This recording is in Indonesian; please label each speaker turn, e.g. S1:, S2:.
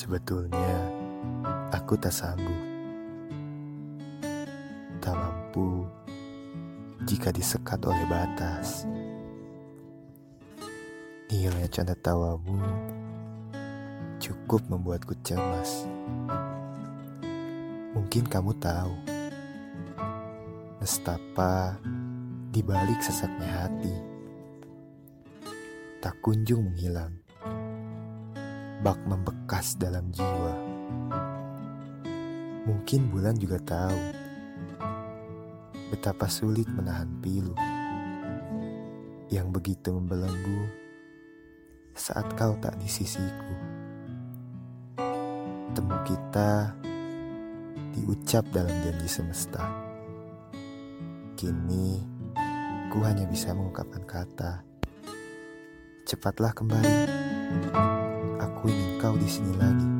S1: Sebetulnya aku tak sanggup, tak mampu jika disekat oleh batas. Nihilnya canda tawamu cukup membuatku cemas. Mungkin kamu tahu, nestapa di balik sesaknya hati tak kunjung menghilang bak membekas dalam jiwa. Mungkin bulan juga tahu betapa sulit menahan pilu yang begitu membelenggu saat kau tak di sisiku. Temu kita diucap dalam janji semesta. Kini ku hanya bisa mengungkapkan kata. Cepatlah kembali. Aku ingin kau di sini lagi.